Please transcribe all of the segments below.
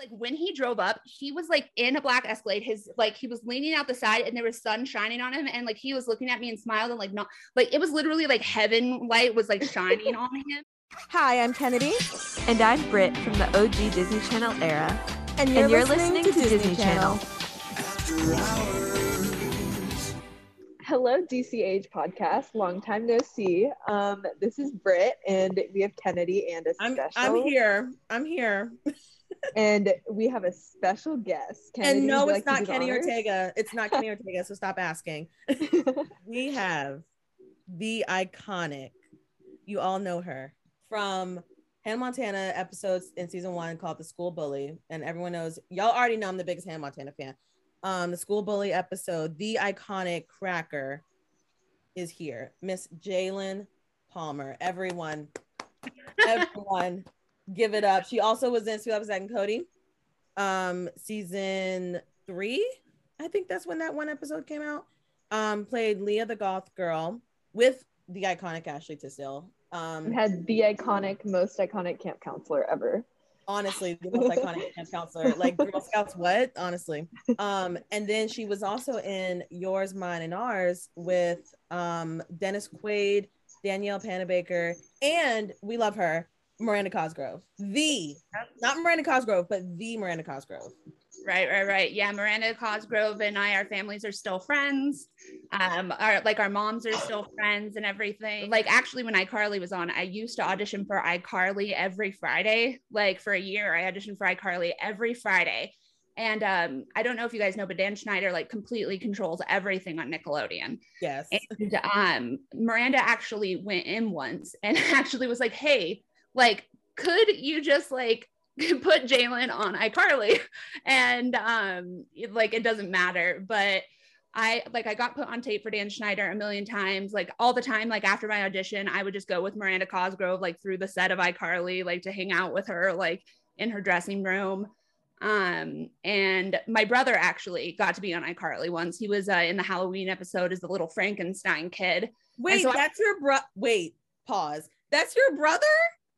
like when he drove up, he was like in a black Escalade. His like he was leaning out the side, and there was sun shining on him, and like he was looking at me and smiled, and like not like it was literally like heaven light was like shining on him. Hi, I'm Kennedy. And I'm Britt from the OG Disney Channel era. And you're, And you're listening, listening to, to Disney, Disney Channel. Hello, DCH podcast. Long time no see. Um, this is Britt, and we have Kennedy and a I'm special. I'm here. I'm here. and we have a special guest. Kennedy, and no, it's like not Kenny honors? Ortega. It's not Kenny Ortega. So stop asking. We have the iconic. You all know her from Hannah Montana episodes in season one called "The School Bully," and everyone knows. Y'all already know I'm the biggest Hannah Montana fan. Um, the School Bully episode, the iconic cracker, is here. Miss Jaelin Palmer. Everyone, everyone, give it up. She also was in Suite Life Zach and Cody, um, season three. I think that's when that one episode came out. Um, played Leah the Goth Girl with the iconic Ashley Tisdale. Um, had the iconic, most iconic camp counselor ever. honestly, the most iconic camp counselor, like Girl Scouts, what? Honestly. Um, and then she was also in Yours, Mine, and Ours with um Dennis Quaid, Danielle Panabaker, and we love her, Miranda Cosgrove. The not Miranda Cosgrove, but the Miranda Cosgrove. Right, right, right. Yeah, Miranda Cosgrove and I, our families are still friends. Um, our like our moms are still friends and everything. Like actually, when iCarly was on, I used to audition for iCarly every Friday. Like for a year, I auditioned for iCarly every Friday. And um, I don't know if you guys know, but Dan Schneider like completely controls everything on Nickelodeon. Yes. And um, Miranda actually went in once and actually was like, "Hey, like, could you just like put Jaelin on iCarly?" And um, like, it doesn't matter, but. I like I got put on tape for Dan Schneider a million times, like all the time. Like after my audition, I would just go with Miranda Cosgrove, like through the set of iCarly, like to hang out with her, like in her dressing room. Um, and my brother actually got to be on iCarly once. He was uh, in the Halloween episode as the little Frankenstein kid. Wait, so I- that's your bro. Wait, pause. That's your brother?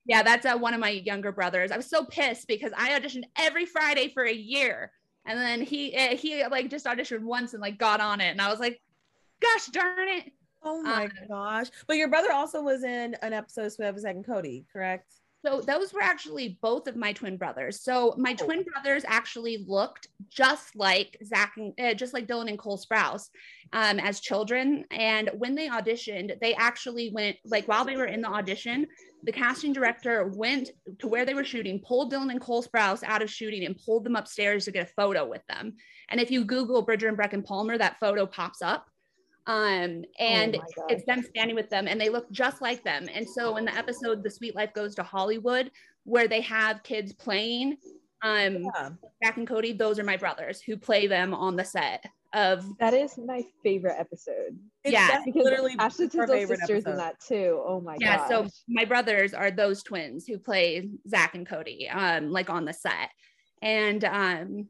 Yeah, that's uh, one of my younger brothers. I was so pissed because I auditioned every Friday for a year, and then he uh, he like just auditioned once and like got on it, and I was like, "Gosh darn it!" Oh my gosh. But your brother also was in an episode of Zach and Cody, correct? So those were actually both of my twin brothers. So my Oh. twin brothers actually looked just like Zach and uh, just like Dylan and Cole Sprouse um, as children. And when they auditioned, they actually went like while they were in the audition, the casting director went to where they were shooting, pulled Dylan and Cole Sprouse out of shooting, and pulled them upstairs to get a photo with them. And if you Google Bridger and Brecken Palmer, that photo pops up. Um, and oh it's them standing with them and they look just like them. And so in the episode The Suite Life Goes to Hollywood, where they have kids playing, um, Yeah. Jack and Cody, those are my brothers who play them on the set of That is my favorite episode. Yeah, Because literally Ashley Tisdale's sisters in that too. Oh my yeah. god. So my brothers are those twins who play Zach and Cody, um, like on the set, and um,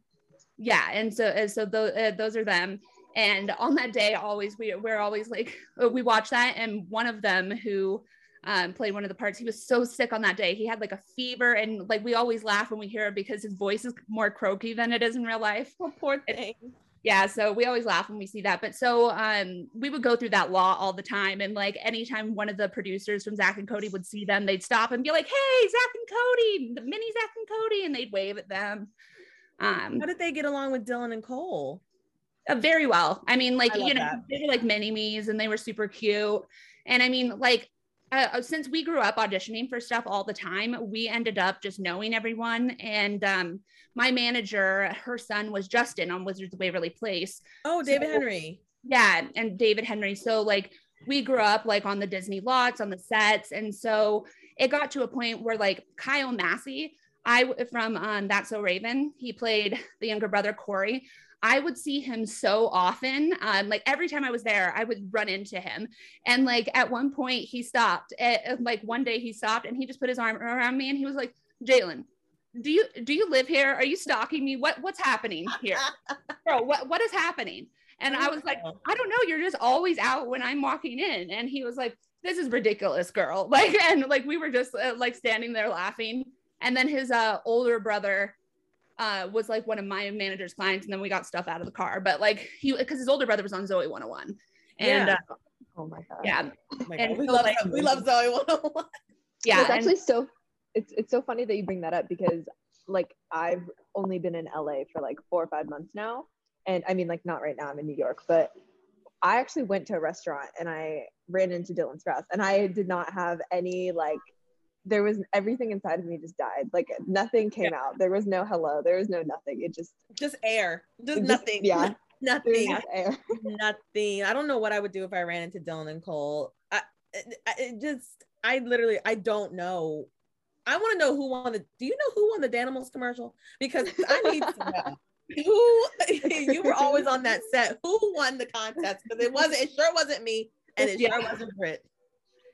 yeah, and so and so tho- uh, those are them. And on that day, always we we're always like uh, we watch that, and one of them who um, played one of the parts, he was so sick on that day. He had like a fever, and like we always laugh when we hear it because his voice is more croaky than it is in real life. Oh, poor thing. yeah so we always laugh when we see that but so um we would go through that law all the time and like anytime one of the producers from zach and cody would see them they'd stop and be like hey zach and cody the mini zach and cody and they'd wave at them um How did they get along with Dylan and Cole? Uh, very well i mean like I you know that. they were like mini me's and they were super cute and i mean like uh, uh, since we grew up auditioning for stuff all the time, we ended up just knowing everyone. And um, my manager, her son was Justin on Wizards of Waverly Place. Oh, David So- Henry. yeah and david henry so like we grew up like on the disney lots on the sets and so it got to a point where like kyle massey i from um, that's so raven he played the younger brother corey i would see him so often um, like every time i was there i would run into him and like at one point he stopped at, like one day he stopped and he just put his arm around me and he was like jaelin do you do you live here are you stalking me what what's happening here bro what, what is happening and I was like, I don't know. You're just always out when I'm walking in. And he was like, this is ridiculous, girl. Like, and like we were just uh, like standing there laughing. And then his uh, older brother, uh, was like one of my manager's clients, and then we got stuff out of the car. But like he, because his older brother was on Zoe 101, and Yeah. uh, Oh my god. yeah, Oh my And God. We love like- we love Zoe 101. yeah, it's actually so it's it's so funny that you bring that up because like I've only been in LA for like four or five months now. And I mean like not right now, I'm in New York, but I actually went to a restaurant and I ran into Dylan Sprouse and I did not have any like there was everything inside of me just died. Like nothing came out. There was no hello. There was no nothing. It just Just air. Just nothing. Yeah. Nothing. just air. nothing. I don't know what I would do if I ran into Dylan and Cole. I, it, it just, I literally, I don't know. I want to know who won the. Do you know who won the Danimals commercial? Because I need to know. Who you were always on that set? Who won the contest? Because it wasn't. It sure wasn't me, and it sure wasn't Brit.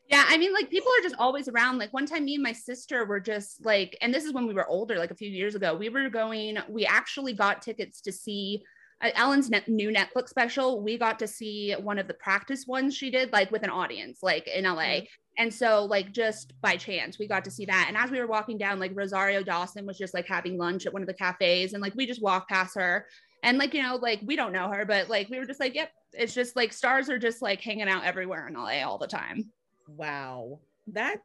Yeah, I mean, like people are just always around. Like one time, me and my sister were just like, and this is when we were older, like a few years ago. We were going. We actually got tickets to see uh, Ellen's net, new Netflix special. We got to see one of the practice ones she did, like with an audience, like in LA. And so, like, just by chance, we got to see that. And as we were walking down, like Rosario Dawson was just like having lunch at one of the cafes, and like we just walked past her. And like, you know, like we don't know her, but like we were just like, yep, it's just like stars are just like hanging out everywhere in LA all the time. Wow, that,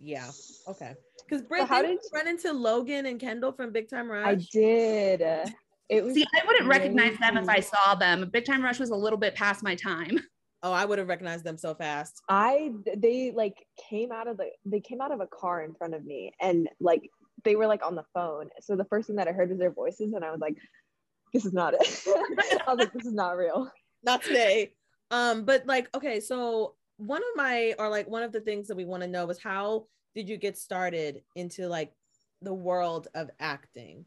yeah, okay. Because Brit, how did you run into Logan and Kendall from Big Time Rush? I did. It was See, I wouldn't recognize them if I saw them. Big Time Rush was a little bit past my time. Oh, I would have recognized them so fast. I they like came out of the they came out of a car in front of me and like they were like on the phone. So the first thing that I heard was their voices and I was like, this is not it. I was like, this is not real. not today. Um, but like, okay, so one of my or like one of the things that we want to know is how did you get started into like the world of acting?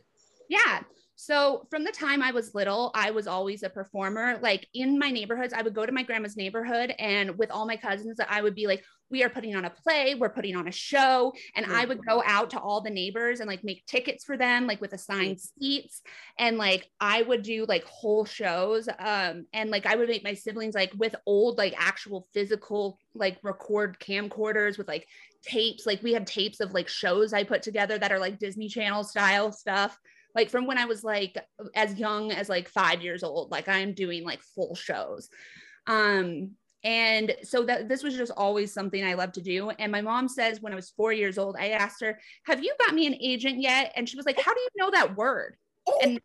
Yeah. So from the time I was little, I was always a performer. Like in my neighborhoods, I would go to my grandma's neighborhood and with all my cousins, I would be like, we are putting on a play, we're putting on a show. And I would go out to all the neighbors and like make tickets for them, like with assigned seats. And like I would do like whole shows. Um, and like I would make my siblings like with old, like actual physical, like record camcorders with like tapes. Like we have tapes of like shows I put together that are like Disney Channel style stuff like from when I was like as young as like five years old, like I'm doing like full shows. Um, and so that this was just always something I loved to do. And my mom says when I was four years old, I asked her, Have you got me an agent yet? And she was like, How do you know that word? And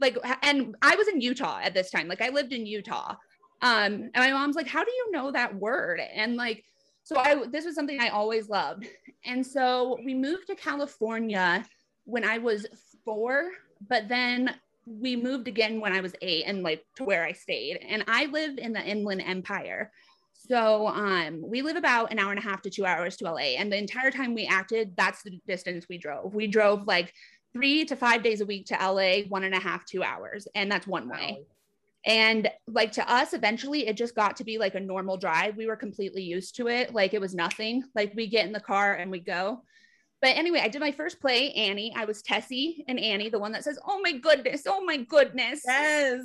like, and I was in Utah at this time, like I lived in Utah. Um, and my mom's like, How do you know that word? And like, so I this was something I always loved. And so we moved to California when I was four, but then we moved again when I was eight and like to where I stayed. And I live in the Inland Empire. So um we live about an hour and a half to two hours to LA. And the entire time we acted, that's the distance we drove. We drove like three to five days a week to LA, one and a half, two hours. And that's one way. And like to us, eventually it just got to be like a normal drive. We were completely used to it. Like it was nothing. Like we get in the car and we go. But anyway, I did my first play, Annie. I was Tessie and Annie, the one that says, Oh my goodness, oh my goodness. Yes.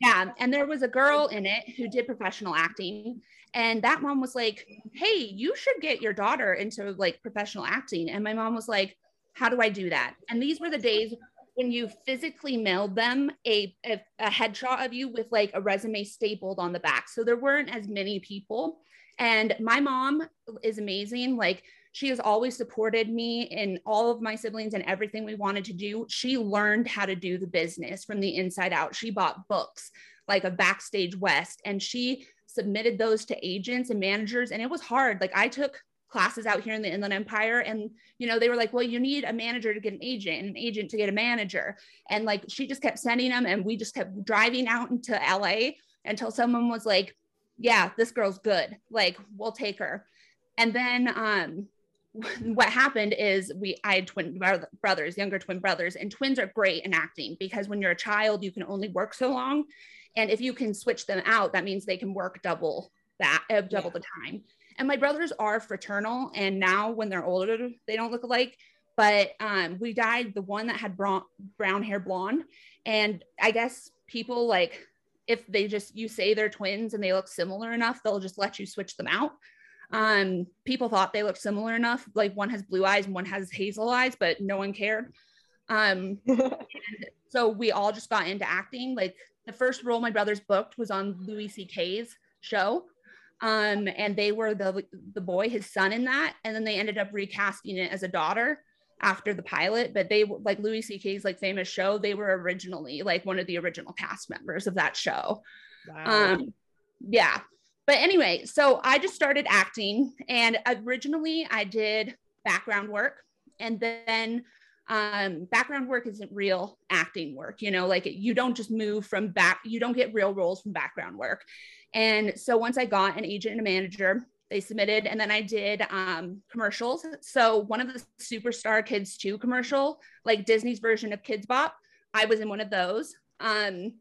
Yeah. And there was a girl in it who did professional acting. And that mom was like, Hey, you should get your daughter into like professional acting. And my mom was like, How do I do that? And these were the days when you physically mailed them a, a, a headshot of you with like a resume stapled on the back. So there weren't as many people. And my mom is amazing. Like, she has always supported me and all of my siblings and everything we wanted to do. She learned how to do the business from the inside out. She bought books like a Backstage West and she submitted those to agents and managers. And it was hard. Like I took classes out here in the Inland Empire and you know they were like well you need a manager to get an agent and an agent to get a manager and like she just kept sending them and we just kept driving out into LA until someone was like yeah this girl's good like we'll take her and then um what happened is we I had twin brothers, younger twin brothers, and twins are great in acting because when you're a child, you can only work so long, and if you can switch them out, that means they can work double that, uh, double the time. And my brothers are fraternal, and now when they're older, they don't look alike. But um, we dyed the one that had brown, brown hair blonde, and I guess people like if they just you say they're twins and they look similar enough, they'll just let you switch them out um people thought they looked similar enough like one has blue eyes and one has hazel eyes but no one cared Um, so we all just got into acting. Like the first role my brothers booked was on Louis C.K.'s show. Um, and they were the the boy, his son in that, and then they ended up recasting it as a daughter after the pilot. But they like Louis C.K.'s like famous show. They were originally like one of the original cast members of that show. Wow. Um, yeah. But anyway, so I just started acting, and originally I did background work, and then um, background work isn't real acting work. You know, like you don't just move from back, you don't get real roles from background work. And so once I got an agent and a manager, they submitted, and then I did um, commercials. So one of the Superstar Kids 2 commercial, like Disney's version of Kidz Bop, I was in one of those. Um,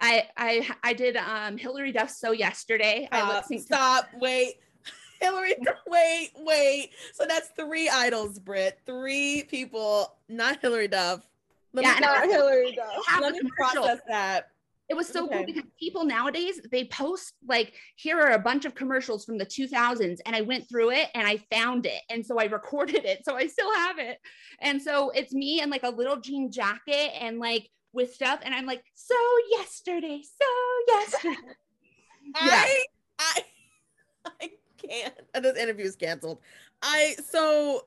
I I I did um Hilary Duff's So Yesterday. I Stop, lip synced stop, wait. Hilary, wait, wait. So that's three idols, Brit. Three people, not Hilary Duff. Let Yeah, Not I- Hilary Duff. have let me process that. It was so Okay. cool because people nowadays they post like here are a bunch of commercials from the 2000s and I went through it and I found it and so I recorded it so I still have it and so it's me in like a little jean jacket and like with stuff and I'm like so yesterday so yesterday I, I, I can't. This interview is canceled. I so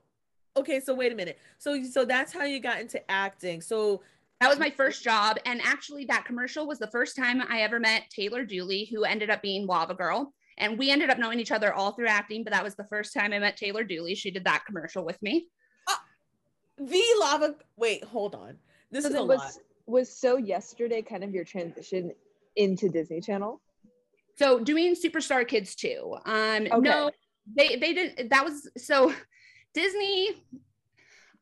okay. So wait a minute. So so that's how you got into acting. So that was my first job and actually that commercial was the first time I ever met Taylor Dooley who ended up being Lava Girl and we ended up knowing each other all through acting but that was the first time I met Taylor Dooley she did that commercial with me uh, the lava. Wait, hold on. This is a then lot. Was was so yesterday kind of your transition into Disney Channel? So doing Superstar Kids too. Um, Okay. no, they they did that was so Disney.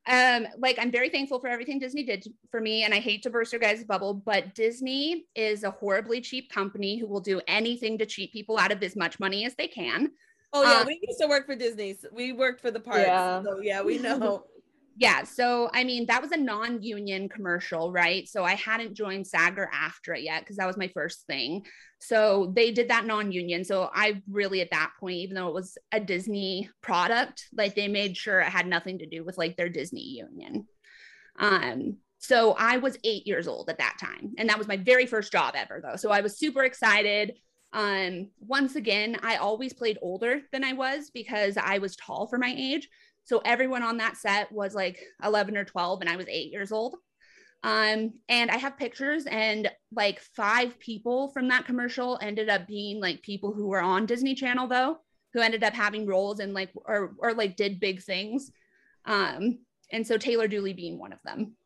Um, like I'm very thankful for everything Disney did for me, and I hate to burst your guys' bubble, but Disney is a horribly cheap company who will do anything to cheat people out of as much money as they can. Oh yeah, Um, we used to work for Disney. So we worked for the parks. Yeah. So yeah, we know. Yeah, so I mean that was a non-union commercial, right? So I hadn't joined SAG or AFTRA yet because that was my first thing. So they did that non-union. So I really at that point, even though it was a Disney product, like they made sure it had nothing to do with like their Disney union. Um, so I was eight years old at that time, and that was my very first job ever, though. So I was super excited. Um, once again, I always played older than I was because I was tall for my age. So everyone on that set was like 11 or 12, and I was eight years old. Um, and I have pictures, and like five people from that commercial ended up being like people who were on Disney Channel, though, who ended up having roles and like or or like did big things. Um, and so Taylor Dooley being one of them.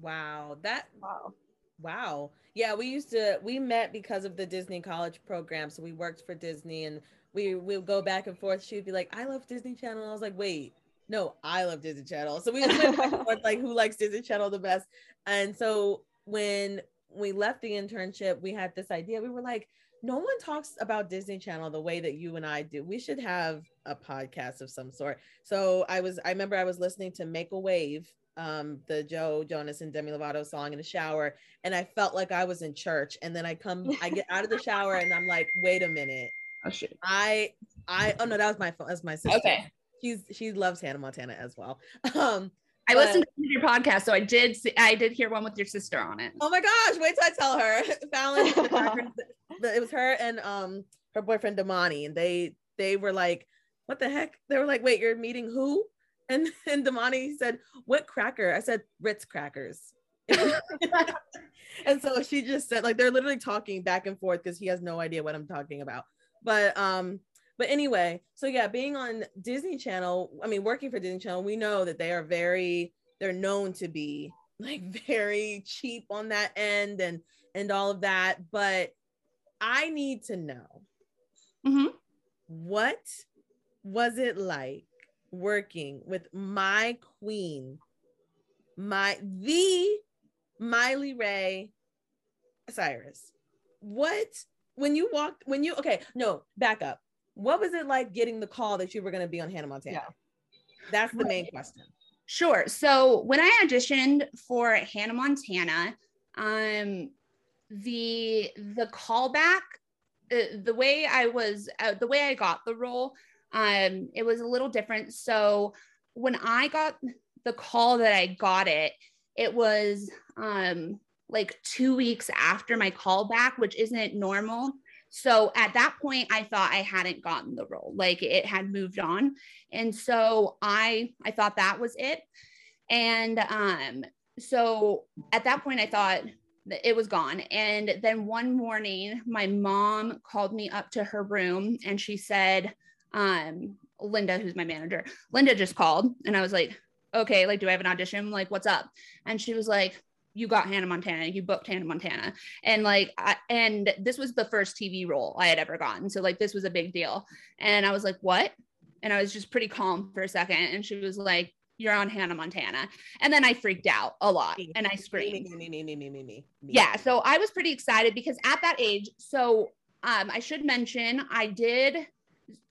Wow, that Wow. Wow. Yeah, we used to we met because of the Disney college program. So we worked for Disney and we we would go back and forth. She'd be like, I love Disney Channel. I was like, wait, no, I love Disney Channel. So we just went back and forth, like who likes Disney Channel the best. And so when we left the internship, we had this idea. We were like, no one talks about Disney Channel the way that you and I do. We should have a podcast of some sort. So I was, I remember I was listening to Make a Wave, um, the Joe Jonas and Demi Lovato song in the shower, and I felt like I was in church. And then I come, I get out of the shower, and I'm like, wait a minute, Oh shit. I, I, oh no, that was my phone. That's my sister. Okay. She's she loves Hannah Montana as well. Um, I listened to your podcast, so I did. See, I did hear one with your sister on it. Oh my gosh, wait till I tell her. Fallon, the Crackers- the- it was her and um her boyfriend Damani, and they they were like, "What the heck?" They were like, "Wait, you're meeting who?" And and Damani said, "What cracker?" I said, "Ritz crackers." and so she just said, like, they're literally talking back and forth because he has no idea what I'm talking about. But um, but anyway, so yeah, being on Disney Channel, I mean, working for Disney Channel, we know that they are very, they're known to be like very cheap on that end and and all of that. But I need to know Mhm. what was it like working with my queen, my the Miley Ray Cyrus? What when you walked when you okay no back up what was it like getting the call that you were going to be on Hannah Montana? Yeah. That's the main question. Sure. So when I auditioned for Hannah Montana, um, the the callback, uh, the way I was, uh, the way I got the role, um, it was a little different. So when I got the call that I got it, it was um like two weeks after my callback, which isn't normal. So at that point, I thought I hadn't gotten the role, like it had moved on. And so I I thought that was it. And um, so at that point, I thought it was gone. And then one morning, my mom called me up to her room and she said, um, Linda, who's my manager, Linda just called. And I was like, okay, like, do I have an audition? Like, what's up? And she was like, you got Hannah Montana, you booked Hannah Montana. And like, I, and this was the first TV role I had ever gotten. So like, this was a big deal. And I was like, what? And I was just pretty calm for a second. And she was like, you're on Hannah Montana. And then I freaked out a lot and I screamed. Me, me, me, me, me, me, Yeah. So I was pretty excited because at that age, so um, I should mention I did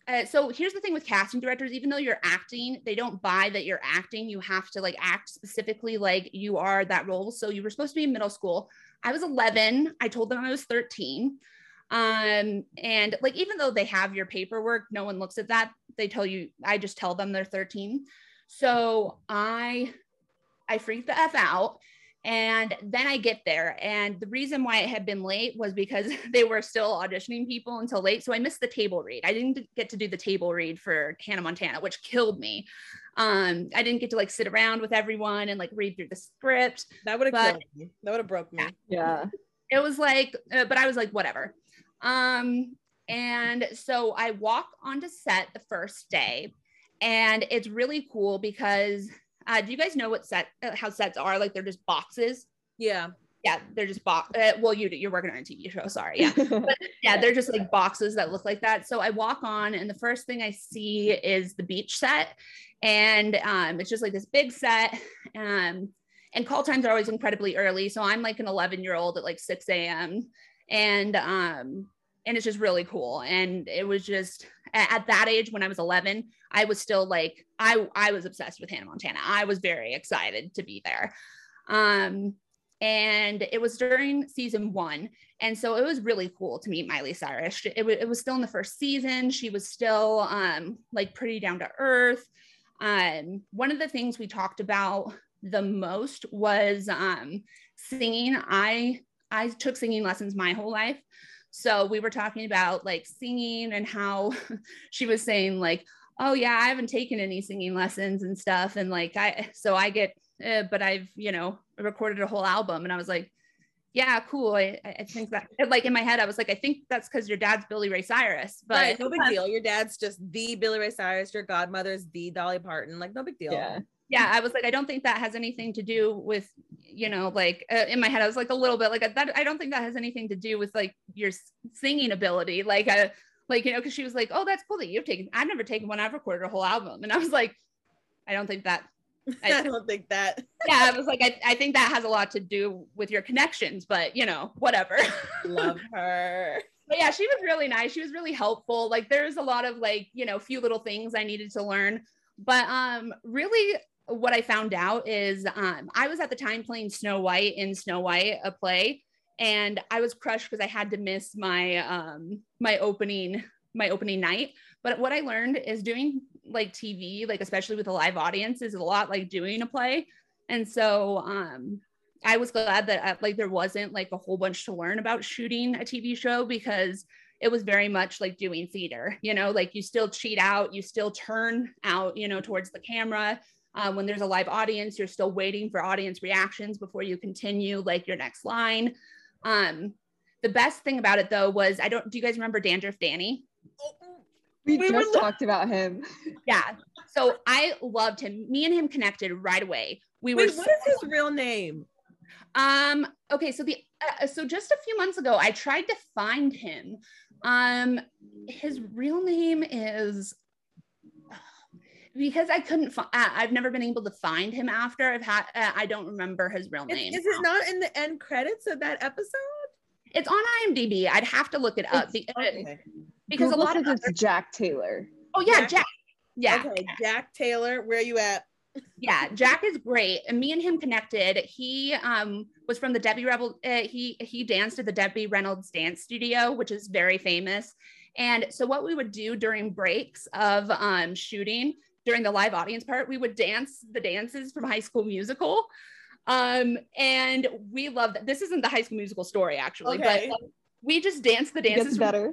uh, so here's the thing with casting directors even though you're acting they don't buy that you're acting. You have to like act specifically like you are that role. So you were supposed to be in middle school. I was 11 i told them i was 13 um and like even though they have your paperwork no one looks at that. They tell you i just tell them they're 13 so i i freaked the f out and then I get there. And the reason why it had been late was because they were still auditioning people until late. So I missed the table read. I didn't get to do the table read for Hannah Montana, which killed me. Um, I didn't get to like sit around with everyone and like read through the script. That would have killed me. That would have broke me. Yeah. It was like, uh, but I was like, whatever. Um, and so I walk onto set the first day, and it's really cool because uh, do you guys know what set uh, how sets are? Like they're just boxes. Yeah. Yeah, they're just box. Uh, well, you you're working on a TV show. Sorry. Yeah. But yeah, they're just like boxes that look like that. So I walk on, and the first thing I see is the beach set, and um, it's just like this big set. Um, and call times are always incredibly early. So I'm like an 11 year old at like 6 a.m. And um, and it's just really cool. And it was just at that age when I was 11, I was still like I I was obsessed with Hannah Montana. I was very excited to be there. Um and it was during season one and so it was really cool to meet miley cyrus. It, w- it was still in the first season. She was still um, like pretty down to earth. Um, one of the things we talked about the most was um, singing. I i took singing lessons my whole life so we were talking about like singing and how she was saying like oh yeah i haven't taken any singing lessons and stuff. And like i so i get uh, but i've you know recorded a whole album. And i was like yeah cool. I, I think that like in my head i was like i think that's because your dad's billy ray cyrus but right, no big deal. Your dad's just the billy ray cyrus. Your godmother's the dolly parton. Like no big deal. Yeah. Yeah i was like i don't think that has anything to do with you know like uh, in my head i was like a little bit like that i don't think that has anything to do with like your singing ability like uh like you know because she was like oh that's cool that you've taken i've never taken one i've recorded a whole album and i was like i don't think that I I- don't think that. yeah i was like I, I think that has a lot to do with your connections but you know whatever Love her. but yeah, she was really nice. She was really helpful. Like there's a lot of like, you know, few little things I needed to learn. But um really what I found out is um I was at the time playing Snow White in Snow White, a play, and I was crushed because I had to miss my um my opening my opening night. But what I learned is doing like TV, like especially with a live audience, is a lot like doing a play. And so um I was glad that uh, like there wasn't like a whole bunch to learn about shooting a TV show because it was very much like doing theater, you know, like you still cheat out, you still turn out, you know, towards the camera. Uh, when there's a live audience, you're still waiting for audience reactions before you continue like your next line. Um, the best thing about it though was I don't. Do you guys remember Dandruff Danny? We, We were just lo- talked about him. Yeah. So I loved him. Me and him connected right away. We were Wait, what is his real name? Um, okay, so the uh, so just a few months ago, I tried to find him. Um, his real name is because I couldn't find. Uh, I've never been able to find him after. I've had. Uh, I don't remember his real name. is it not in the end credits of that episode? It's on IMDb. I'd have to look it up It's- be- uh, Okay. because Google a lot of says other, Jack Taylor. oh yeah, Jack- Jack. Yeah, Okay, Jack Taylor, where are you at? yeah jack is great and me and him connected he um was from the debbie rebel uh, he he danced at the debbie reynolds dance studio which is very famous and so what we would do during breaks of um shooting during the live audience part we would dance the dances from high school musical Um, and we love that. This isn't the high school musical story, actually, Okay. but like, we just danced the dances better.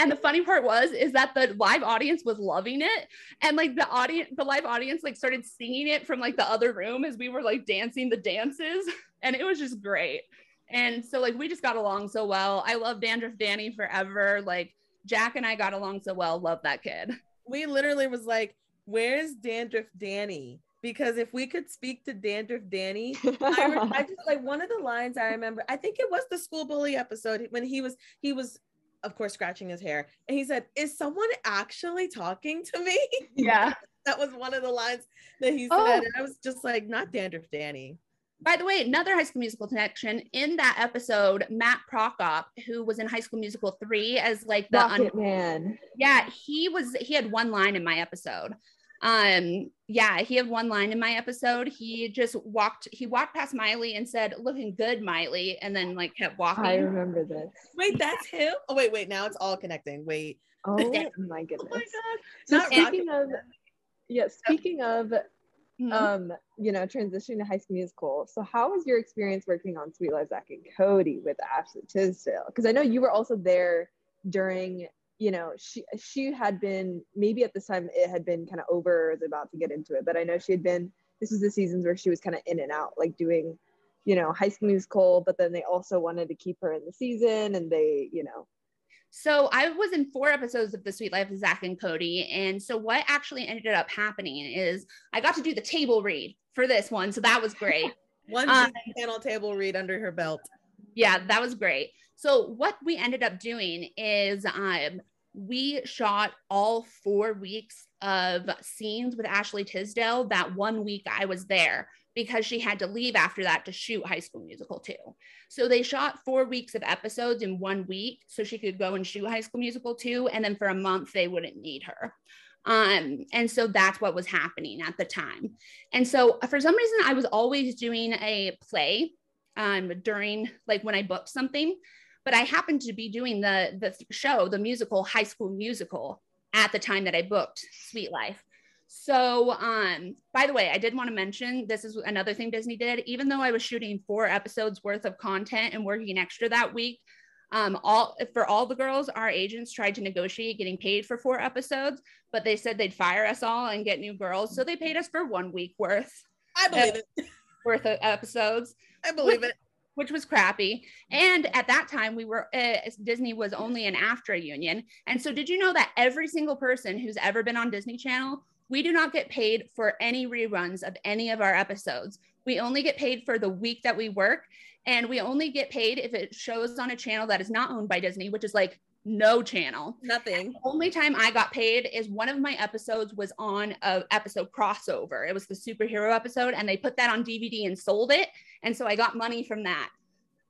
And the funny part was is that the live audience was loving it. And like the audience, the live audience like started singing it from like the other room as we were like dancing the dances. And it was just great. And so like we just got along so well. I love Dandruff Danny forever. Like Jack and I got along so well. Love that kid. we literally was like, "Where's Dandruff Danny?" Because if we could speak to Dandruff Danny, I, re- I just like one of the lines I remember. I think it was the school bully episode when he was he was, of course, scratching his hair, and he said, "Is someone actually talking to me?" Yeah. that was one of the lines that he oh. said, Oh. and I was just like, "Not Dandruff Danny." By the way, another High School Musical connection in that episode, Matt Prokop, who was in High School Musical 3 as like the un- Man. yeah, he was he had one line in my episode. Um, yeah, he had one line in my episode. He just walked, he walked past Miley and said, looking good, Miley, and then like kept walking. I remember this. Wait, that's him. Oh wait, wait. Now it's all connecting. Wait. Oh my goodness Oh goodness. my god. So Not speaking Rocket of, yeah, speaking of, Mhm. um, you know, transitioning to High School Musical. So how was your experience working on Suite Life Zach and Cody with Ashley Tisdale? Because I know you were also there during, you know, she she had been maybe at this time it had been kind of over, or was about to get into it, but I know she had been. This was the seasons where she was kind of in and out, like doing, you know, High School Musical, but then they also wanted to keep her in the season, and they, you know, So I was in four episodes of The Suite Life of Zach and Cody. And so what actually ended up happening is I got to do the table read for this one. So that was great. One Disney Channel table read under her belt. Yeah, that was great. So what we ended up doing is um we shot all four weeks of scenes with Ashley Tisdale that one week I was there because she had to leave after that to shoot High School Musical 2. So they shot four weeks of episodes in one week so she could go and shoot High School Musical 2 and then for a month they wouldn't need her. Um, and so that's what was happening at the time. And so for some reason I was always doing a play um, during like when I booked something, but I happened to be doing the the show, the musical High School Musical, at the time that I booked Suite Life. So, um, by the way, I did want to mention this is another thing Disney did. Even though I was shooting four episodes worth of content and working extra that week, um, all for all the girls, our agents tried to negotiate getting paid for four episodes, but they said they'd fire us all and get new girls, so they paid us for one week worth I believe it. worth of episodes I believe it. which was crappy. And at that time, we were uh, Disney was only an AFTRA union. And so, did you know that every single person who's ever been on Disney Channel, we do not get paid for any reruns of any of our episodes. We only get paid for the week that we work, and we only get paid if it shows on a channel that is not owned by Disney, which is like no channel. Nothing. Only time I got paid is one of my episodes was on a episode crossover. It was the superhero episode, and they put that on DVD and sold it, and so I got money from that.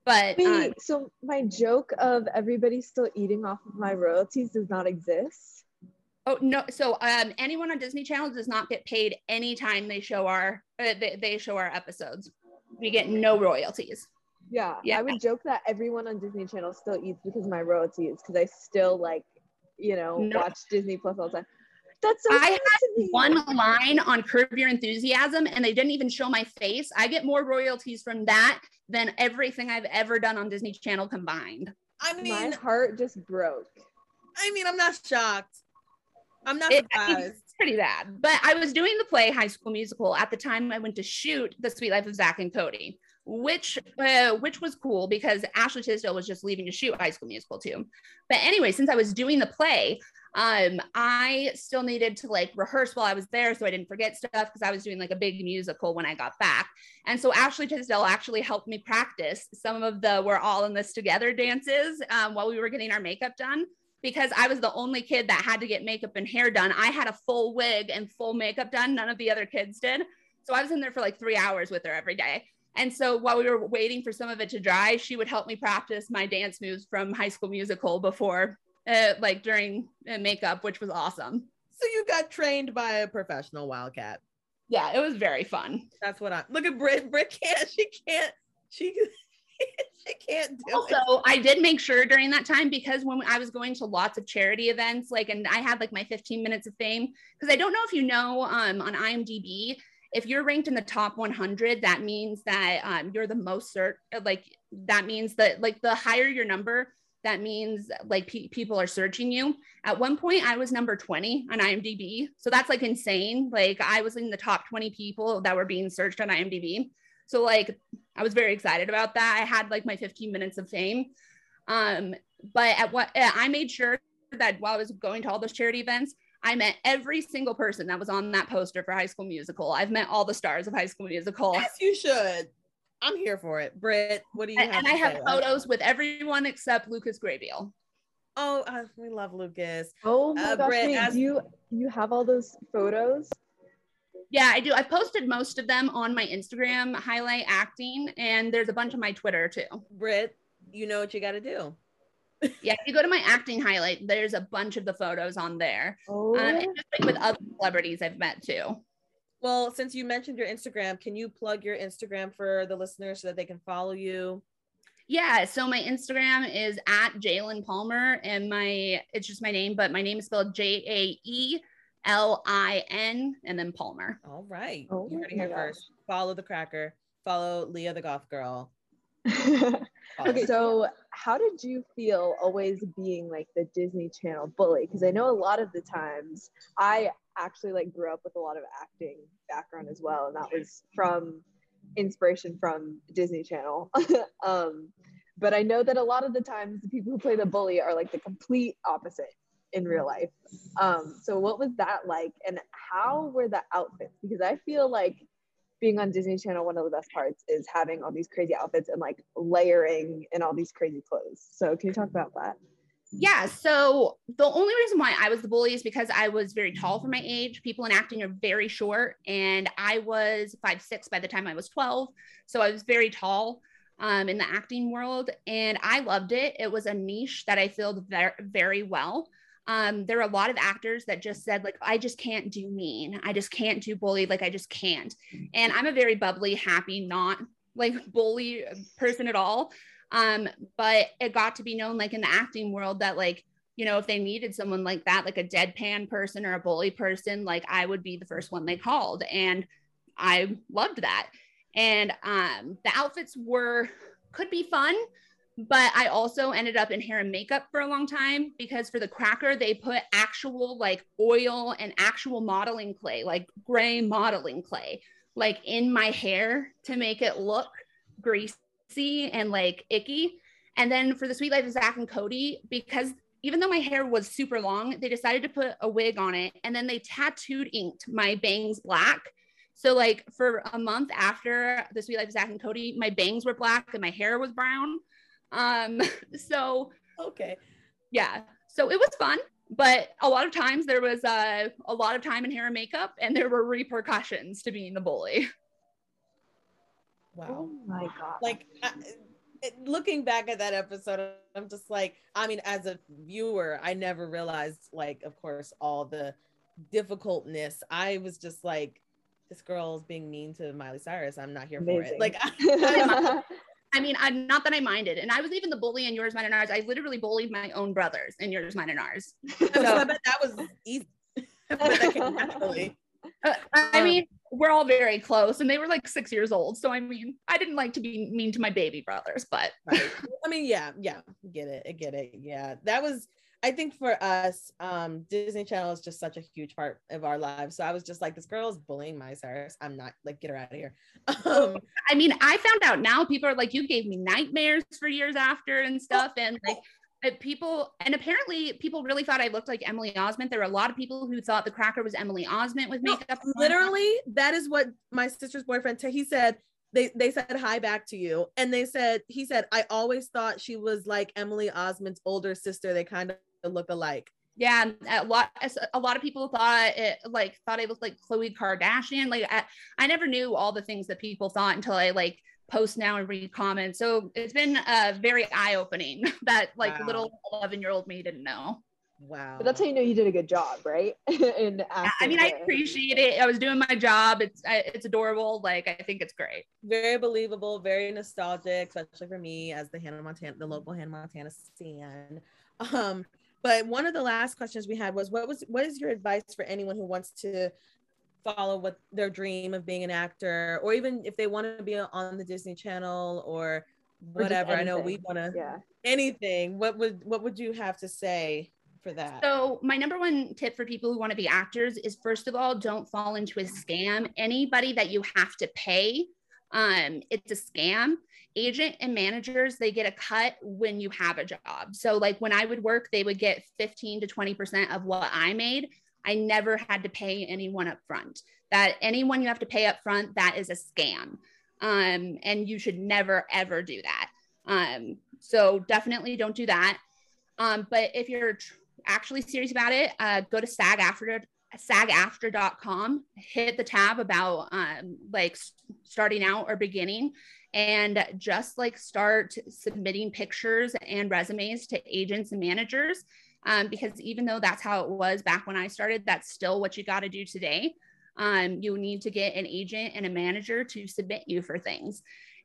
But Wait, um, so my joke of everybody still eating off of my royalties does not exist. oh no, so um, anyone on Disney Channel does not get paid anytime they show our uh, they, they show our episodes. We get no royalties. Yeah, Yeah. I would joke that everyone on Disney Channel still eats because of my royalties because I still like, you know, No. watch Disney Plus all the time. That's so I had. One line on Curb Your Enthusiasm, and they didn't even show my face. I get more royalties from that than everything I've ever done on Disney Channel combined. I mean, My heart just broke. I mean, I'm not shocked. I'm not It- I mean, surprised. it's pretty bad. But I was doing the play High School Musical at the time I went to shoot The Suite Life of Zach and Cody, which uh, which was cool because Ashley Tisdale was just leaving to shoot High School Musical too. But anyway, since I was doing the play, um, I still needed to like rehearse while I was there so I didn't forget stuff because I was doing like a big musical when I got back. And so Ashley Tisdale actually helped me practice some of the "We're all in this together" dances um, while we were getting our makeup done because I was the only kid that had to get makeup and hair done. I had a full wig and full makeup done. None of the other kids did. So I was in there for like three hours with her every day. And so while we were waiting for some of it to dry, she would help me practice my dance moves from High School Musical before, uh, like during uh, makeup, which was awesome. So you got trained by a professional wildcat. Yeah, it was very fun. That's what I look at. Brit. Brit can't. She can't. She. she can't do it. also i did make sure during that time because when i was going to lots of charity events like and i had like my 15 minutes of fame because i don't know if you know um, on imdb if you're ranked in the top 100, that means that um, you're the most cert. Like that means that like the higher your number, that means like pe- people are searching you. At one point, I was number 20 on IMDb, so that's like insane. Like I was in the top 20 people that were being searched on IMDb. So like I was very excited about that. I had like my 15 minutes of fame. Um, but at what I made sure that while I was going to all those charity events, I met every single person that was on that poster for High School Musical. I've met all the stars of High School Musical. Yes, you should. I'm here for it. Britt, what do you and, have? And I have photos with everyone except Lucas Grabeel. Oh, uh, we love Lucas. Oh my Uh, gosh, Britt, wait, as- do you you have all those photos? Yeah, I do. I've posted most of them on my Instagram, highlight acting, and there's a bunch on my Twitter too. Britt, you know what you got to do. Yeah, if you go to my acting highlight, there's a bunch of the photos on there. Oh, Um, and just like with other celebrities I've met too. Well, since you mentioned your Instagram, can you plug your Instagram for the listeners so that they can follow you? Yeah, so my Instagram is at Jaelin Palmer, and my it's just my name, but my name is spelled J A E L I N and then Palmer. All right. Oh you heard it here gosh. first. Follow the cracker. Follow Leah the goth girl. Okay, so how did you feel always being like the Disney Channel bully? Because I know a lot of the times I actually like grew up with a lot of acting background as well, and that was from inspiration from Disney Channel. um, but I know that a lot of the times the people who play the bully are like the complete opposite in real life. Um, so what was that like, and how were the outfits? Because I feel like being on Disney Channel, one of the best parts is having all these crazy outfits and like layering and all these crazy clothes. So can you talk about that? Yeah, so the only reason why I was the bully is because I was very tall for my age. People in acting are very short, and I was five six by the time I was 12. So I was very tall um, in the acting world, and I loved it. It was a niche that I filled very, very well. Um, there are a lot of actors that just said, like, I just can't do mean. I just can't do bully. Like, I just can't. And I'm a very bubbly, happy, not like bully person at all um but it got to be known like in the acting world that like you know if they needed someone like that like a deadpan person or a bully person like i would be the first one they called and i loved that and um the outfits were could be fun but i also ended up in hair and makeup for a long time because for the cracker they put actual like oil and actual modeling clay like gray modeling clay like in my hair to make it look greasy and like icky. And then for the Suite Life of Zach and Cody, because even though my hair was super long, they decided to put a wig on it and then they tattooed inked my bangs black. So like for a month after the Suite Life of Zach and Cody, my bangs were black and my hair was brown. Um, so Okay. yeah, so it was fun, but a lot of times there was uh, a lot of time in hair and makeup, and there were repercussions to being the bully. Wow. Oh my god! Like I, it- looking back at that episode, I'm just like, I mean, as a viewer, I never realized, like, of course, all the difficultness. I was just like, this girl's being mean to Miley Cyrus. I'm not here for it. Like, I, I mean, I'm not that I minded, and I was even the bully in yours, mine, and ours. I literally bullied my own brothers in yours, mine, and ours. so I bet that was easy. that. Uh, I Um, mean, we're all very close, and they were like six years old. So I mean, I didn't like to be mean to my baby brothers, but Right. I mean, yeah, yeah, get it, I get it. Yeah, that was. I think for us, um, Disney Channel is just such a huge part of our lives. So I was just like, this girl is bullying my Cyrus. I'm not like, get her out of here. Um, I mean, I found out now people are like, you gave me nightmares for years after and stuff. And like uh, people, and apparently people really thought I looked like Emily Osment. There were a lot of people who thought the cracker was Emily Osment with No, makeup. on. literally that is what my sister's boyfriend he said they they said hi back to you and they said he said i always thought she was like emily osment's older sister they kind of look alike Yeah, a lot. A lot of people thought it like thought I looked like Khloe Kardashian. Like I, I never knew all the things that people thought until I like post now and read comments. So it's been uh, very eye opening that like Wow. little eleven year old me didn't know. wow but that's how you know you did a good job, right? In I mean, I appreciate it. I was doing my job. It's I, it's adorable. Like I think it's great. very believable very nostalgic especially for me as the hannah montana the local hannah montana stan um but one of the last questions we had was what was what is your advice for anyone who wants to follow what their dream of being an actor, or even if they want to be on the Disney Channel or Or whatever. I know we want to Yeah. anything. What would what would you have to say for that? So, my number one tip for people who want to be actors is first of all, don't fall into a scam. Anybody that you have to pay, um, it's a scam. Agent and managers, they get a cut when you have a job. So, like when I would work, they would get 15 to 20% of what I made. I never had to pay anyone up front. That anyone you have to pay up front, that is a scam. Um, and you should never ever do that. Um, so definitely don't do that. Um, but if you're tr- actually serious about it, uh, go to SAG-AFTRA sagaftra.com, hit the tab about um, like starting out or beginning, and just like start submitting pictures and resumes to agents and managers. Um, because even though that's how it was back when I started, that's still what you got to do today. Um, you need to get an agent and a manager to submit you for things.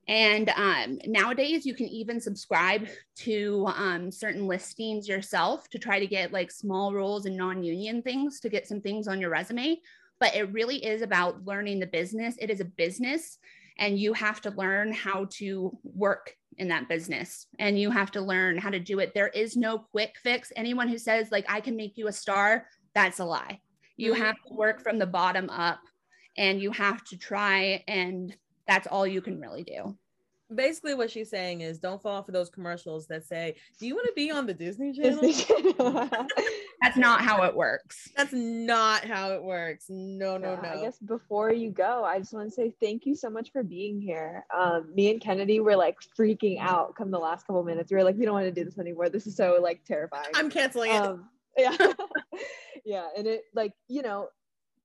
And um, nowadays, you can even subscribe to um, certain listings yourself to try to get like small roles and non union things to get some things on your resume. But it really is about learning the business. It is a business, and you have to learn how to work in that business and you have to learn how to do it. There is no quick fix. Anyone who says, like, I can make you a star, that's a lie. You Mhm. have to work from the bottom up and you have to try and that's all you can really do. Basically, what she's saying is, don't fall for those commercials that say, "Do you want to be on the Disney Channel?" Disney Channel. That's not how it works. That's not how it works. No, no, Yeah, no. I guess before you go, I just want to say thank you so much for being here. Um, me and Kennedy were like freaking out come the last couple minutes. We were like, we don't want to do this anymore. This is so like terrifying. I'm canceling it. um, yeah, yeah, and it like you know,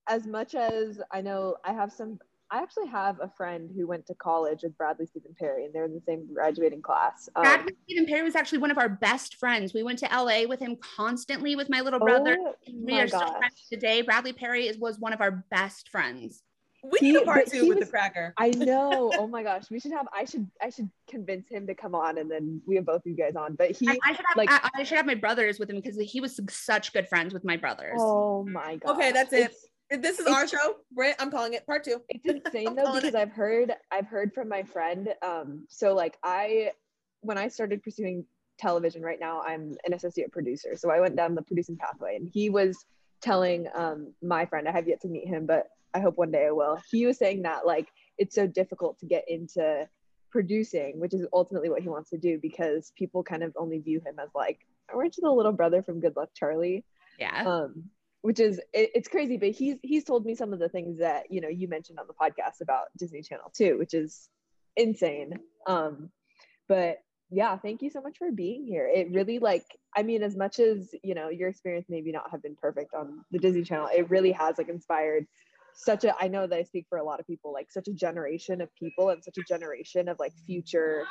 as much as I know, I have some. I actually have a friend who went to college with Bradley Stephen Perry, and they're in the same graduating class. Um, Bradley Stephen Perry was actually one of our best friends. We went to LA with him constantly with my little brother. oh we my are still friends today. Bradley Perry is, was one of our best friends. we he- need a part two with was- the cracker. I know. Oh my gosh, we should have. I should. I should convince him to come on, and then we have both of you guys on. But he. I, I should have like- I, I should have my brothers with him because he was such good friends with my brothers. Oh my god. Okay, that's it. It's, This is it's- our show, Britt. I'm calling it part two. it's insane I'm though calling it. because I've heard. I've heard from my friend. Um. So like I, when I started pursuing television, right now I'm an associate producer. So I went down the producing pathway, and he was telling um my friend. I have yet to meet him, but I hope one day I will. He was saying that like it's so difficult to get into producing, which is ultimately what he wants to do because people kind of only view him as like, aren't you the little brother from Good Luck Charlie? Yeah. um which is it, it's crazy but he's he's told me some of the things that you know you mentioned on the podcast about disney channel too which is insane. Um but yeah thank you so much for being here. It really like i mean as much as you know your experience maybe not have been perfect on the disney channel it really has like inspired such a i know that i speak for a lot of people like such a generation of people and such a generation of like future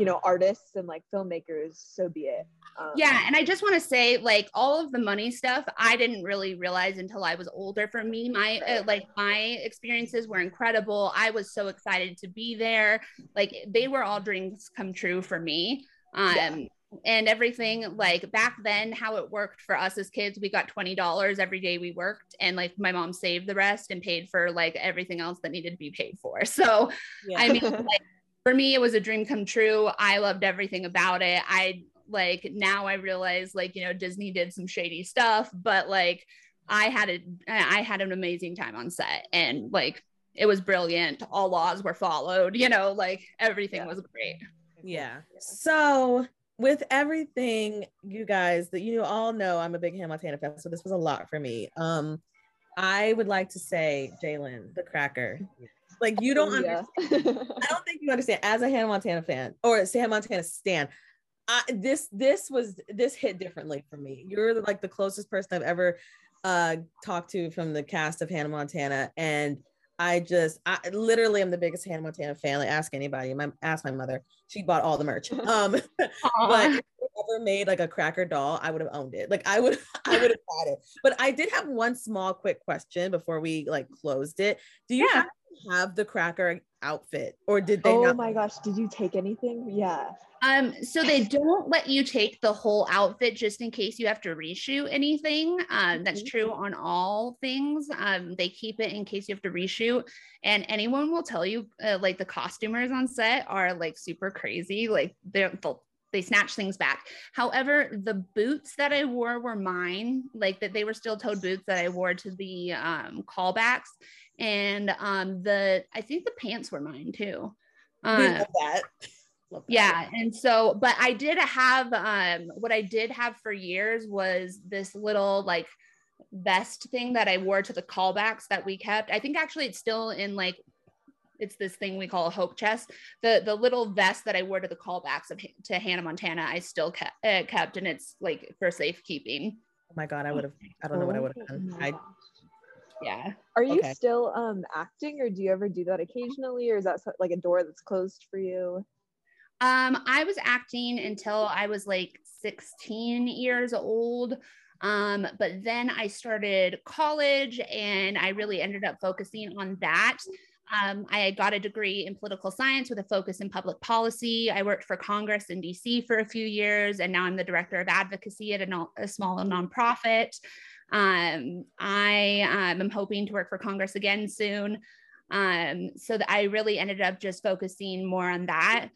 you know artists and like filmmakers so be it. Um, yeah and i just want to say like all of the money stuff i didn't really realize until i was older for me. My uh, like my experiences were incredible. I was so excited to be there. Like they were all dreams come true for me. Um Yeah. and everything like back then how it worked for us as kids we got $20 every day we worked and like my mom saved the rest and paid for like everything else that needed to be paid for. So Yeah. I mean, like, for me, it was a dream come true. I loved everything about it. I like now I realize like you know Disney did some shady stuff, but like I had a I had an amazing time on set and like it was brilliant. All laws were followed. You know, like everything Yeah. was great. yeah. So with everything, you guys that you all know, I'm a big Hannah Montana fan, so this was a lot for me. Um, I would like to say, Jaelin, the cracker. Like you don't Oh, yeah. understand. I don't think you understand. As a Hannah Montana fan or a Hannah Montana stan, I, this this was this hit differently for me. You're like the closest person I've ever uh talked to from the cast of Hannah Montana, and I just I literally am the biggest Hannah Montana fan. Like ask anybody. My ask my mother. She bought all the merch. Um, but Aw. if they ever made like a cracker doll, I would have owned it. Like I would, I would have had it. But I did have one small quick question before we like closed it. Do you Yeah. have, have the cracker outfit, or did they? oh not? my gosh, did you take anything? Yeah. Um, so they don't let you take the whole outfit just in case you have to reshoot anything. Um, that's Mhm. true on all things. Um, they keep it in case you have to reshoot. And anyone will tell you, uh, like the costumers on set are like super crazy. Like they're they'll, they snatch things back. However, the boots that I wore were mine. Like that they were still toed boots that I wore to the um, callbacks. And um, the I think the pants were mine too. Um, love that. Love that. yeah and so but i did have um what i did have for years was this little like vest thing that i wore to the callbacks that we kept i think actually it's still in like it's this thing we call a hope chest the the little vest that i wore to the callbacks of to hannah montana i still kept uh, kept and it's like for safekeeping Oh my god, I would have. I don't know what I would have Oh done. I gosh. Yeah Are you Okay. still um acting or do you ever do that occasionally or is that like a door that's closed for you? Um, I was acting until I was like 16 years old. Um, but then I started college and I really ended up focusing on that. Um, I got a degree in political science with a focus in public policy. I worked for Congress in DC for a few years, and now I'm the director of advocacy at a, no- a small nonprofit. Um, I um, am hoping to work for Congress again soon. Um, so that I really ended up just focusing more on that.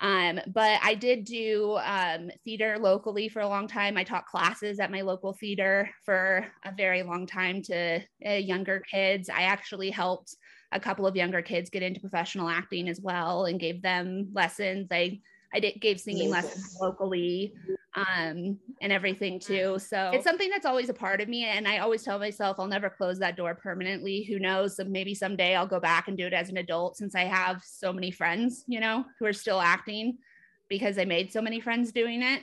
Um, but I did do um, theater locally for a long time. I taught classes at my local theater for a very long time to uh, younger kids. I actually helped a couple of younger kids get into professional acting as well and gave them lessons. I I did gave singing lessons locally um, and everything too. So it's something that's always a part of me. And I always tell myself I'll never close that door permanently. Who knows? Maybe someday I'll go back and do it as an adult since I have so many friends, you know, who are still acting because I made so many friends doing it.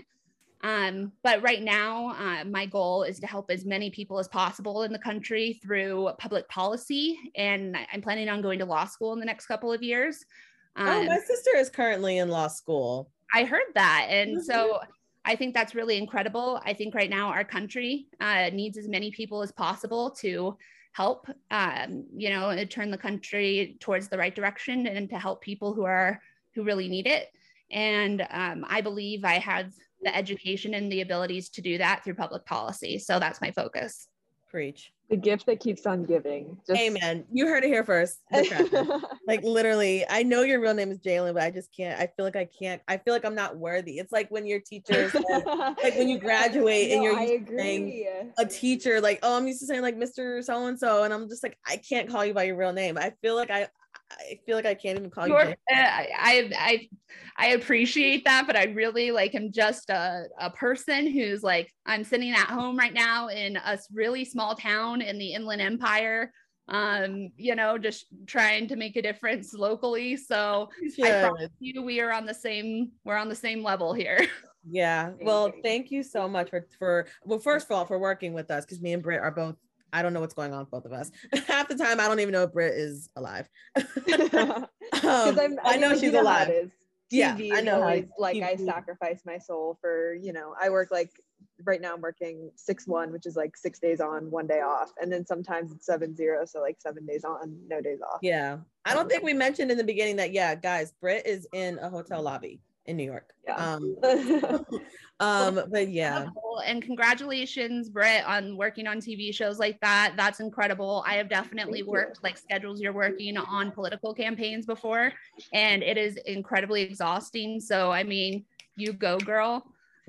Um, but right now, uh, my goal is to help as many people as possible in the country through public policy. And I- I'm planning on going to law school in the next couple of years. oh, Um, my sister is currently in law school. I heard that. And Mhm. so I think that's really incredible. I think right now our country uh, needs as many people as possible to help, um, you know, uh, turn the country towards the right direction and to help people who are who really need it. And um, I believe I have the education and the abilities to do that through public policy. So that's my focus. Preach. The gift that keeps on giving. Just Amen. You heard it here first. Like literally, I know your real name is Jaelin, but I just can't. I feel like I can't. I feel like I'm not worthy. It's like when your teachers, like when you graduate and you're used saying a teacher, like, oh, I'm used to saying like Mr. So and so, and I'm just like, I can't call you by your real name. I feel like I, I feel like I can't even call you. You're- Jaelin. uh, I, I I appreciate that, but I really like am just a, a person who's like I'm sitting at home right now in a really small town in the Inland Empire. Um, you know, just trying to make a difference locally. So I promise you, we are on the same we're on the same level here. Yeah. Well, thank you so much for for well, first of all, for working with us because me and Britt are both. I don't know what's going on with both of us. Half the time, I don't even know if Britt is alive. Because Um, I know she's alive. Is. Yeah, I know always, like I sacrifice my soul for you know I work like right now I'm working six one which is like six days on one day off and then sometimes it's seven zero so like seven days on no days off. Yeah. I don't think we mentioned in the beginning that yeah, guys, Britt is in a hotel lobby in New York. Yeah. Um, um, but yeah. And congratulations, Britt, on working on TV shows like that. That's incredible. I have definitely Thank you. worked like schedules you're working on political campaigns before, and it is incredibly exhausting. So, I mean, you go, girl.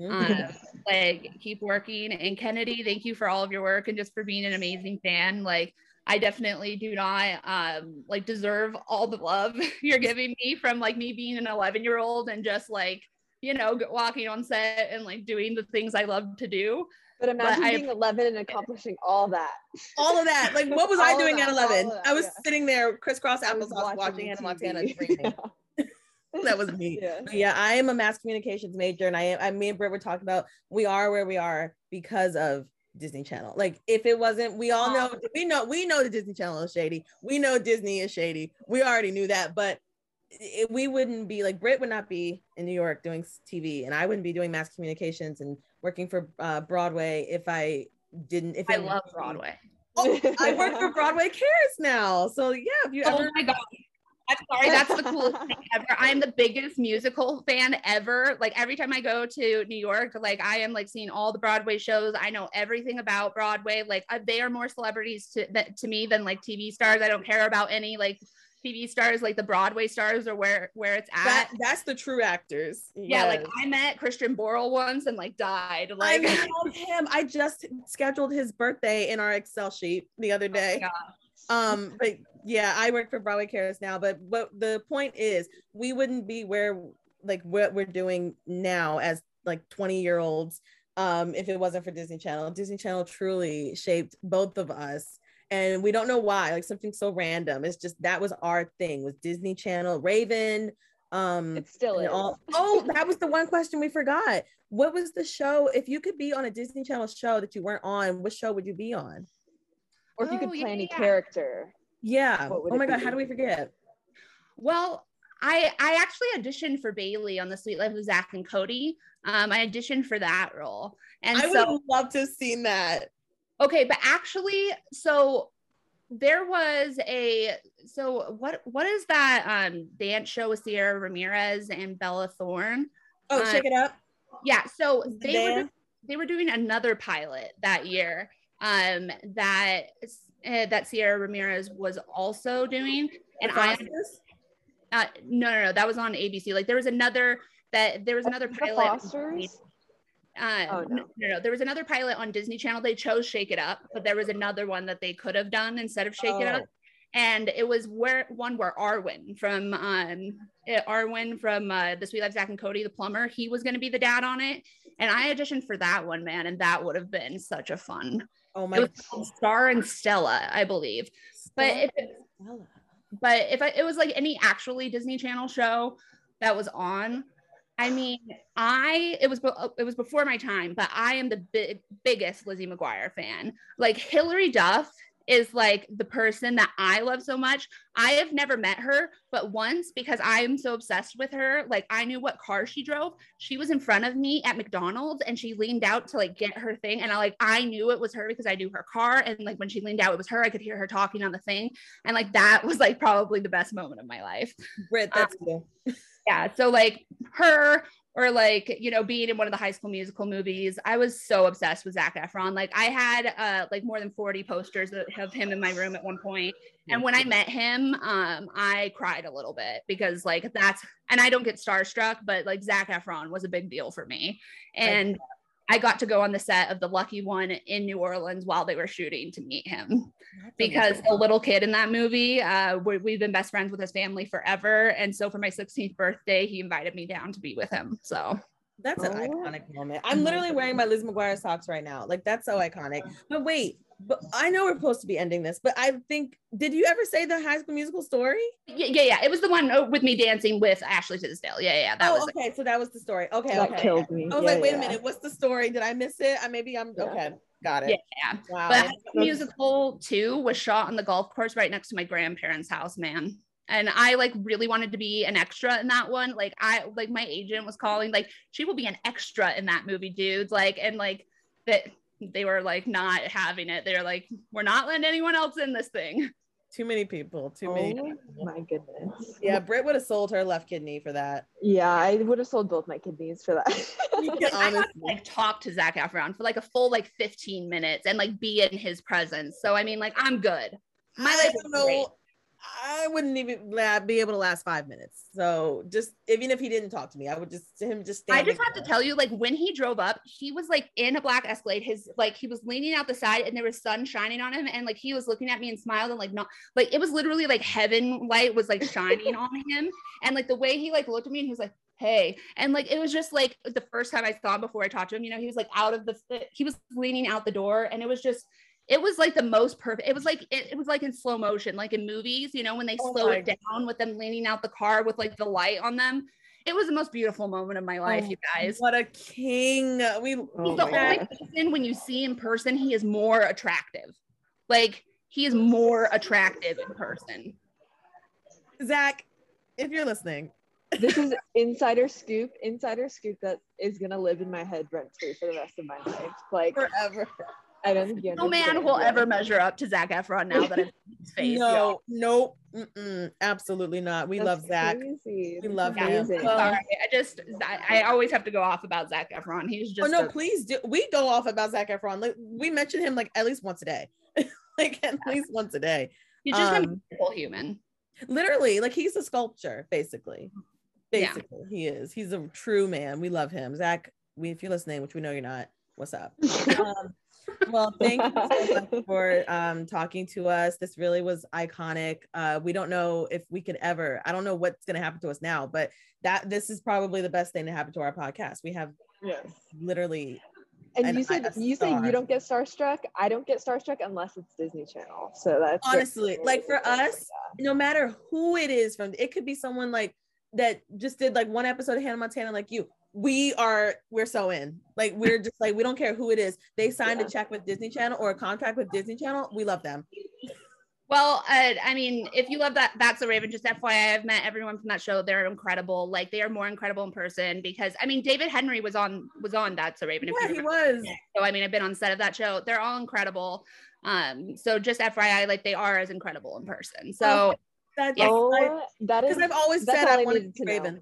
Um, like, keep working. And Kennedy, thank you for all of your work and just for being an amazing fan. Like, I definitely do not um like deserve all the love you're giving me from like me being an 11 year old and just like you know walking on set and like doing the things I love to do. but imagine I- being 11 and accomplishing all that. all of that. Like, what was I doing that, at 11? that, I was yeah. sitting there crisscross applesauce watching, Hannah TV. Montana dreaming. that was me. Yeah. Yeah, I am a mass communications major, and I am. I me and Britt were talking about we are where we are because of Disney Channel. Like, if it wasn't, we all know we know we know the Disney Channel is shady. We know Disney is shady. We already knew that, but it, we wouldn't be like Britt would not be in New York doing TV, and I wouldn't be doing mass communications and working for uh, Broadway if I didn't. If I love Broadway. Oh, I work for Broadway Cares now, so yeah. If you Oh ever my god. I'm sorry, that's the coolest thing ever. I'm the biggest musical fan ever. Like every time I go to New York, like I am like seeing all the Broadway shows. I know everything about Broadway. Like uh, they are more celebrities to that, to me than like TV stars. I don't care about any like TV stars, like the Broadway stars, or where where it's at. That, that's the true actors. yeah, Yes. like I met Christian Borle once and like died. Like I love him. I just scheduled his birthday in our Excel sheet the other day. gosh. um, but yeah, I work for Broadway Cares now. But what the point is, we wouldn't be where like what we're doing now as like 20 year olds um if it wasn't for Disney Channel. Disney Channel truly shaped both of us. And we don't know why, like something so random. It's just that was our thing was Disney Channel, Raven, um It still and is. all- oh, that was the one question we forgot. What was the show? If you could be on a Disney Channel show that you weren't on, what show would you be on? or if you Oh, could play yeah, any yeah. character. Yeah. Oh my god, be? how do we forget? Well, I I actually auditioned for Bailey on the Suite Life of Zack and Cody. Um, I auditioned for that role, and I so would love to have seen that. okay, but actually, so there was a so what what is that um dance show with Cierra Ramirez and Bella Thorne? Oh, Uh, Shake It Up. Yeah, so they were they were doing another pilot that year um that uh, that Cierra Ramirez was also doing and I uh, no, no, no, that was on ABC. Like there was another that there was another The pilot. Fosters? Uh, Oh, no. no. no, there was another pilot on Disney Channel. They chose Shake It Up, but there was another one that they could have done instead of Shake It Up. Oh. And it was where one where Arwin from um uh, Arwin from uh, the Suite Life Zack and Cody the plumber he was going to be the dad on it, and I auditioned for that one man, and that would have been such a fun. Oh my Star and Stella, I believe. But if it, but if I, it was like any actually Disney Channel show that was on, I mean, I it was it was before my time, but I am the big, biggest Lizzie McGuire fan. Like Hilary Duff is like the person that I love so much. I have never met her, but once because I am so obsessed with her, like I knew what car she drove. She was in front of me at McDonald's and she leaned out to like get her thing and I like I knew it was her because I knew her car and like when she leaned out it was her. I could hear her talking on the thing and like that was like probably the best moment of my life Britt, that's cool. yeah so like her or like you know being in one of the high school musical movies i was so obsessed with zac efron. Like i had uh like more than 40 posters of him in my room at one point. And when i met him um i cried a little bit because like that's and i don't get starstruck but like zac efron was a big deal for me. And I got to go on the set of the lucky one in New Orleans while they were shooting to meet him because the little kid in that movie, uh, we, we've been best friends with his family forever. And so for my 16th birthday, he invited me down to be with him. So That's an Oh. iconic moment. I'm literally wearing my Liz McGuire socks right now. Like that's so iconic. But wait, but I know we're supposed to be ending this, but I think did you ever say the High School Musical story? yeah, yeah, yeah. It was the one uh, with me dancing with Ashley Tisdale. Yeah, yeah. That oh, was it. okay. So that was the story. Okay, that okay. killed me. I was Yeah, like, wait yeah. a minute, what's the story? Did I miss it? I maybe I'm Yeah. okay. Got it. Yeah, yeah. Wow. But High School Musical 2 was shot on the golf course right next to my grandparents' house, man. And I like really wanted to be an extra in that one. Like I like my agent was calling, like, she will be an extra in that movie, dudes. Like, and like that they were like not having it. They're like, we're not letting anyone else in this thing. too many people. Too many. Oh my goodness. Yeah, Britt would have sold her left kidney for that. Yeah, I would have sold both my kidneys for that. Like, I got to like talk to Zac Efron for like a full like 15 minutes and like be in his presence. So I mean, like I'm good. My I life don't is great. I wouldn't even be able to last five minutes. So just even if he didn't talk to me, I would just him just. Think I just have to tell you, like when he drove up, he was like in a black Escalade. His like he was leaning out the side, and there was sun shining on him, and like he was looking at me and smiled, and like not like it was literally like heaven light was like shining on him, and like the way he like looked at me, and he was like, "Hey," and like it was just like the first time I saw him before I talked to him. You know, he was like out of the he was leaning out the door, and it was just. It was like the most perfect. It was like it, it was like in slow motion, like in movies, you know, when they Oh slow my it down with them leaning out the car with like the light on them it was the most beautiful moment of my life, Oh, you guys. What a king! We Oh the only gosh. person when you see in person, he is more attractive. Like he is more attractive in person. Zac, if you're listening, this is insider scoop, insider scoop that is gonna live in my head rent free for the rest of my life. Like forever. I don't think you No man will yeah. ever measure up to Zac Efron now that I've seen his face. no, nope, mm-mm, absolutely not. We That's love Zac. crazy. We That's love him. Well, Sorry, I just I, I always have to go off about Zac Efron. He's just. Oh no, a- please do. We go off about Zac Efron. Like we mention him like at least once a day, like at least once a day. he's just a um, human. Literally, like he's a sculpture, basically. Yeah. Basically, he is. He's a true man. We love him, Zac. We, if you're listening, which we know you're not, what's up? Um, well, thank you so much for um, talking to us. This really was iconic. Uh, we don't know if we could ever. I don't know what's going to happen to us now, but that this is probably the best thing to happen to our podcast. We have Yes. literally And And you said you said you don't get starstruck. I don't get starstruck unless it's Disney Channel. So that's Honestly, like, for us, no matter who it is from it could be someone like that just did like one episode of Hannah Montana like you we are we're so in like we're just like we don't care who it is they signed Yeah. a check with Disney Channel or a contract with Disney Channel we love them Well, uh, I mean, if you love that, that's a Raven. Just FYI, I've met everyone from that show. They're incredible. Like they are more incredible in person because I mean, David Henrie was on was on That's a Raven. if yeah he was So I mean, I've been on set of that show. They're all incredible. Um, so just FYI, like they are as incredible in person. So that Yeah. Oh, that is because I've always that's said all I I wanted needed to to be know. Raven.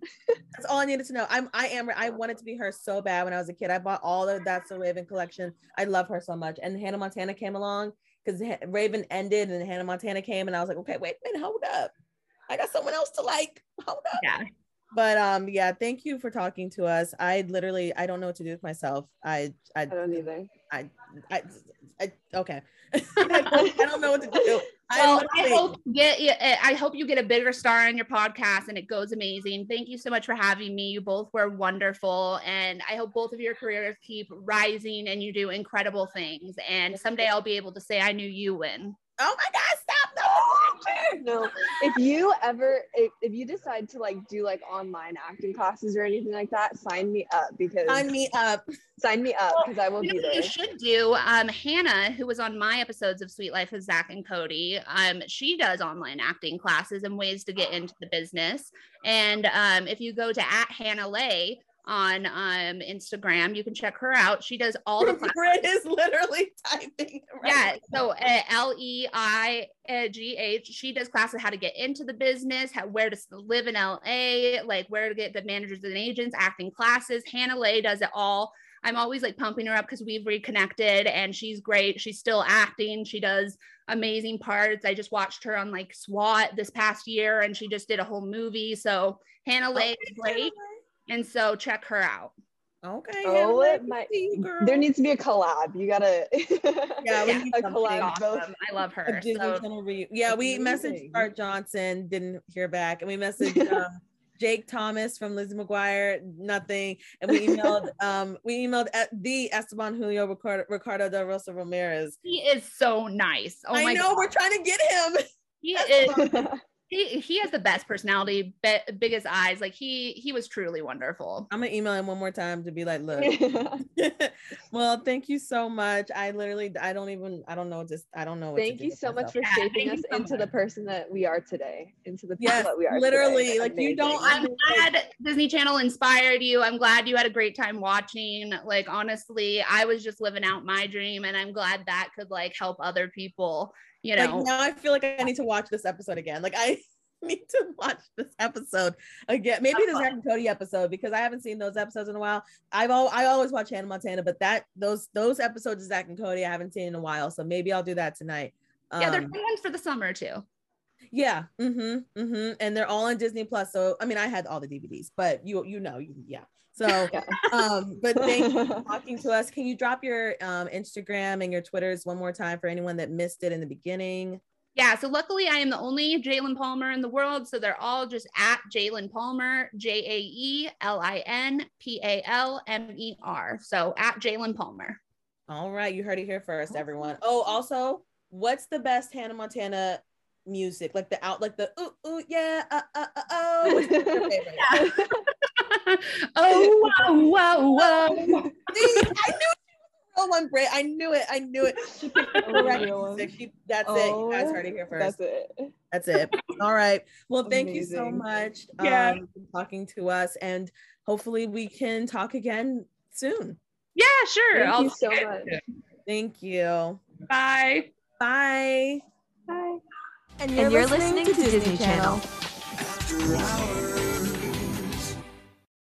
That's all I needed to know. I'm I am I wanted to be her so bad when I was a kid. I bought all of That's a Raven collection. I love her so much. And Hannah Montana came along because Raven ended and Hannah Montana came and I was like okay wait a minute, hold up. I got someone else to like. Hold up. Yeah, but um yeah thank you for talking to us. I literally i don't know what to do with myself. I i I don't either. i i, I okay. I don't know what to do well, I literally- hope you get uh, I hope you get a bigger star on your podcast and it goes amazing. Thank you so much for having me. You both were wonderful, and I hope both of your careers keep rising and you do incredible things. And someday I'll be able to say I knew you win. oh my god stop no No, if you ever if, if you decide to like do like online acting classes or anything like that, sign me up because sign me up sign me up because I will You be what you should do. Um, Hannah, who was on my episodes of Suite Life with Zack and Cody, um, she does online acting classes and ways to get into the business. And um, if you go to at Hannah Leigh on um, Instagram, you can check her out. She does all the classes. Britt is literally typing right Yeah, so uh, L E I G H. She does classes how to get into the business, how where to live in LA, like where to get the managers and agents, acting classes. Hannah Leigh does it all. I'm always like pumping her up because we've reconnected and she's great. She's still acting. She does amazing parts. I just watched her on like SWAT this past year and she just did a whole movie. So Hannah Leigh is great. And so check her out. okay Oh, Hannah, it might- see, girl. There needs to be a collab. You gotta yeah we need a collab. Awesome. I love her. Disney So Channel reu- Yeah, we messaged Amazing. Art Johnson, didn't hear back, and we messaged um, Jake Thomas from Lizzie McGuire, nothing, and we emailed um we emailed at the Esteban Julio Ricardo, Ricardo de Rosa Ramirez. he is so nice. Oh I my know God. we're trying to get him. He is he, he has the best personality, be, biggest eyes. Like he he was truly wonderful. I'm gonna email him one more time to be like, look. well, thank you so much. I literally, I don't even, I don't know, just, I don't know. What to Thank do you with so much for Yeah, shaping thank us so into the person that we are today, into the people Yes, that we are. literally, today. like, you don't I'm glad Disney Channel inspired you. I'm glad you had a great time watching. Like honestly, I was just living out my dream, and I'm glad that could like help other people. You know, Like now, I feel like I need to watch this episode again. Like I need to watch this episode again. Maybe the Zack and Cody episode because I haven't seen those episodes in a while. I've al- I always watch Hannah Montana, but that those those episodes of Zack and Cody I haven't seen in a while. So maybe I'll do that tonight. yeah, they're Um, ones for the summer too. yeah, mm-hmm, mm-hmm. and they're all on Disney Plus. So I mean, I had all the DVDs, but you you know, yeah. So, Yeah. um, but thank you for talking to us. Can you drop your um Instagram and your Twitters one more time for anyone that missed it in the beginning? Yeah, so luckily I am the only Jaelin Palmer in the world. So they're all just at Jaelin Palmer, J A E L I N P A L M E R. So at Jaelin Palmer. All right, you heard it here first, everyone. Oh, also, what's the best Hannah Montana music? Like the out, like the ooh ooh yeah, uh, uh, uh, oh. What's your favorite? oh, wow, wow, wow. I knew she was the real one, Bray. I knew it. I knew it. She picked the correct music. She, that's it. You guys Oh, heard it here first. That's it. That's it. All right. Well, thank you so Amazing. much Yeah. um, for talking to us, and hopefully we can talk again soon. Yeah, sure. Thank I'll you so much. Thank you. Bye. Bye. Bye. And you're, listening, to Disney Channel. After hours.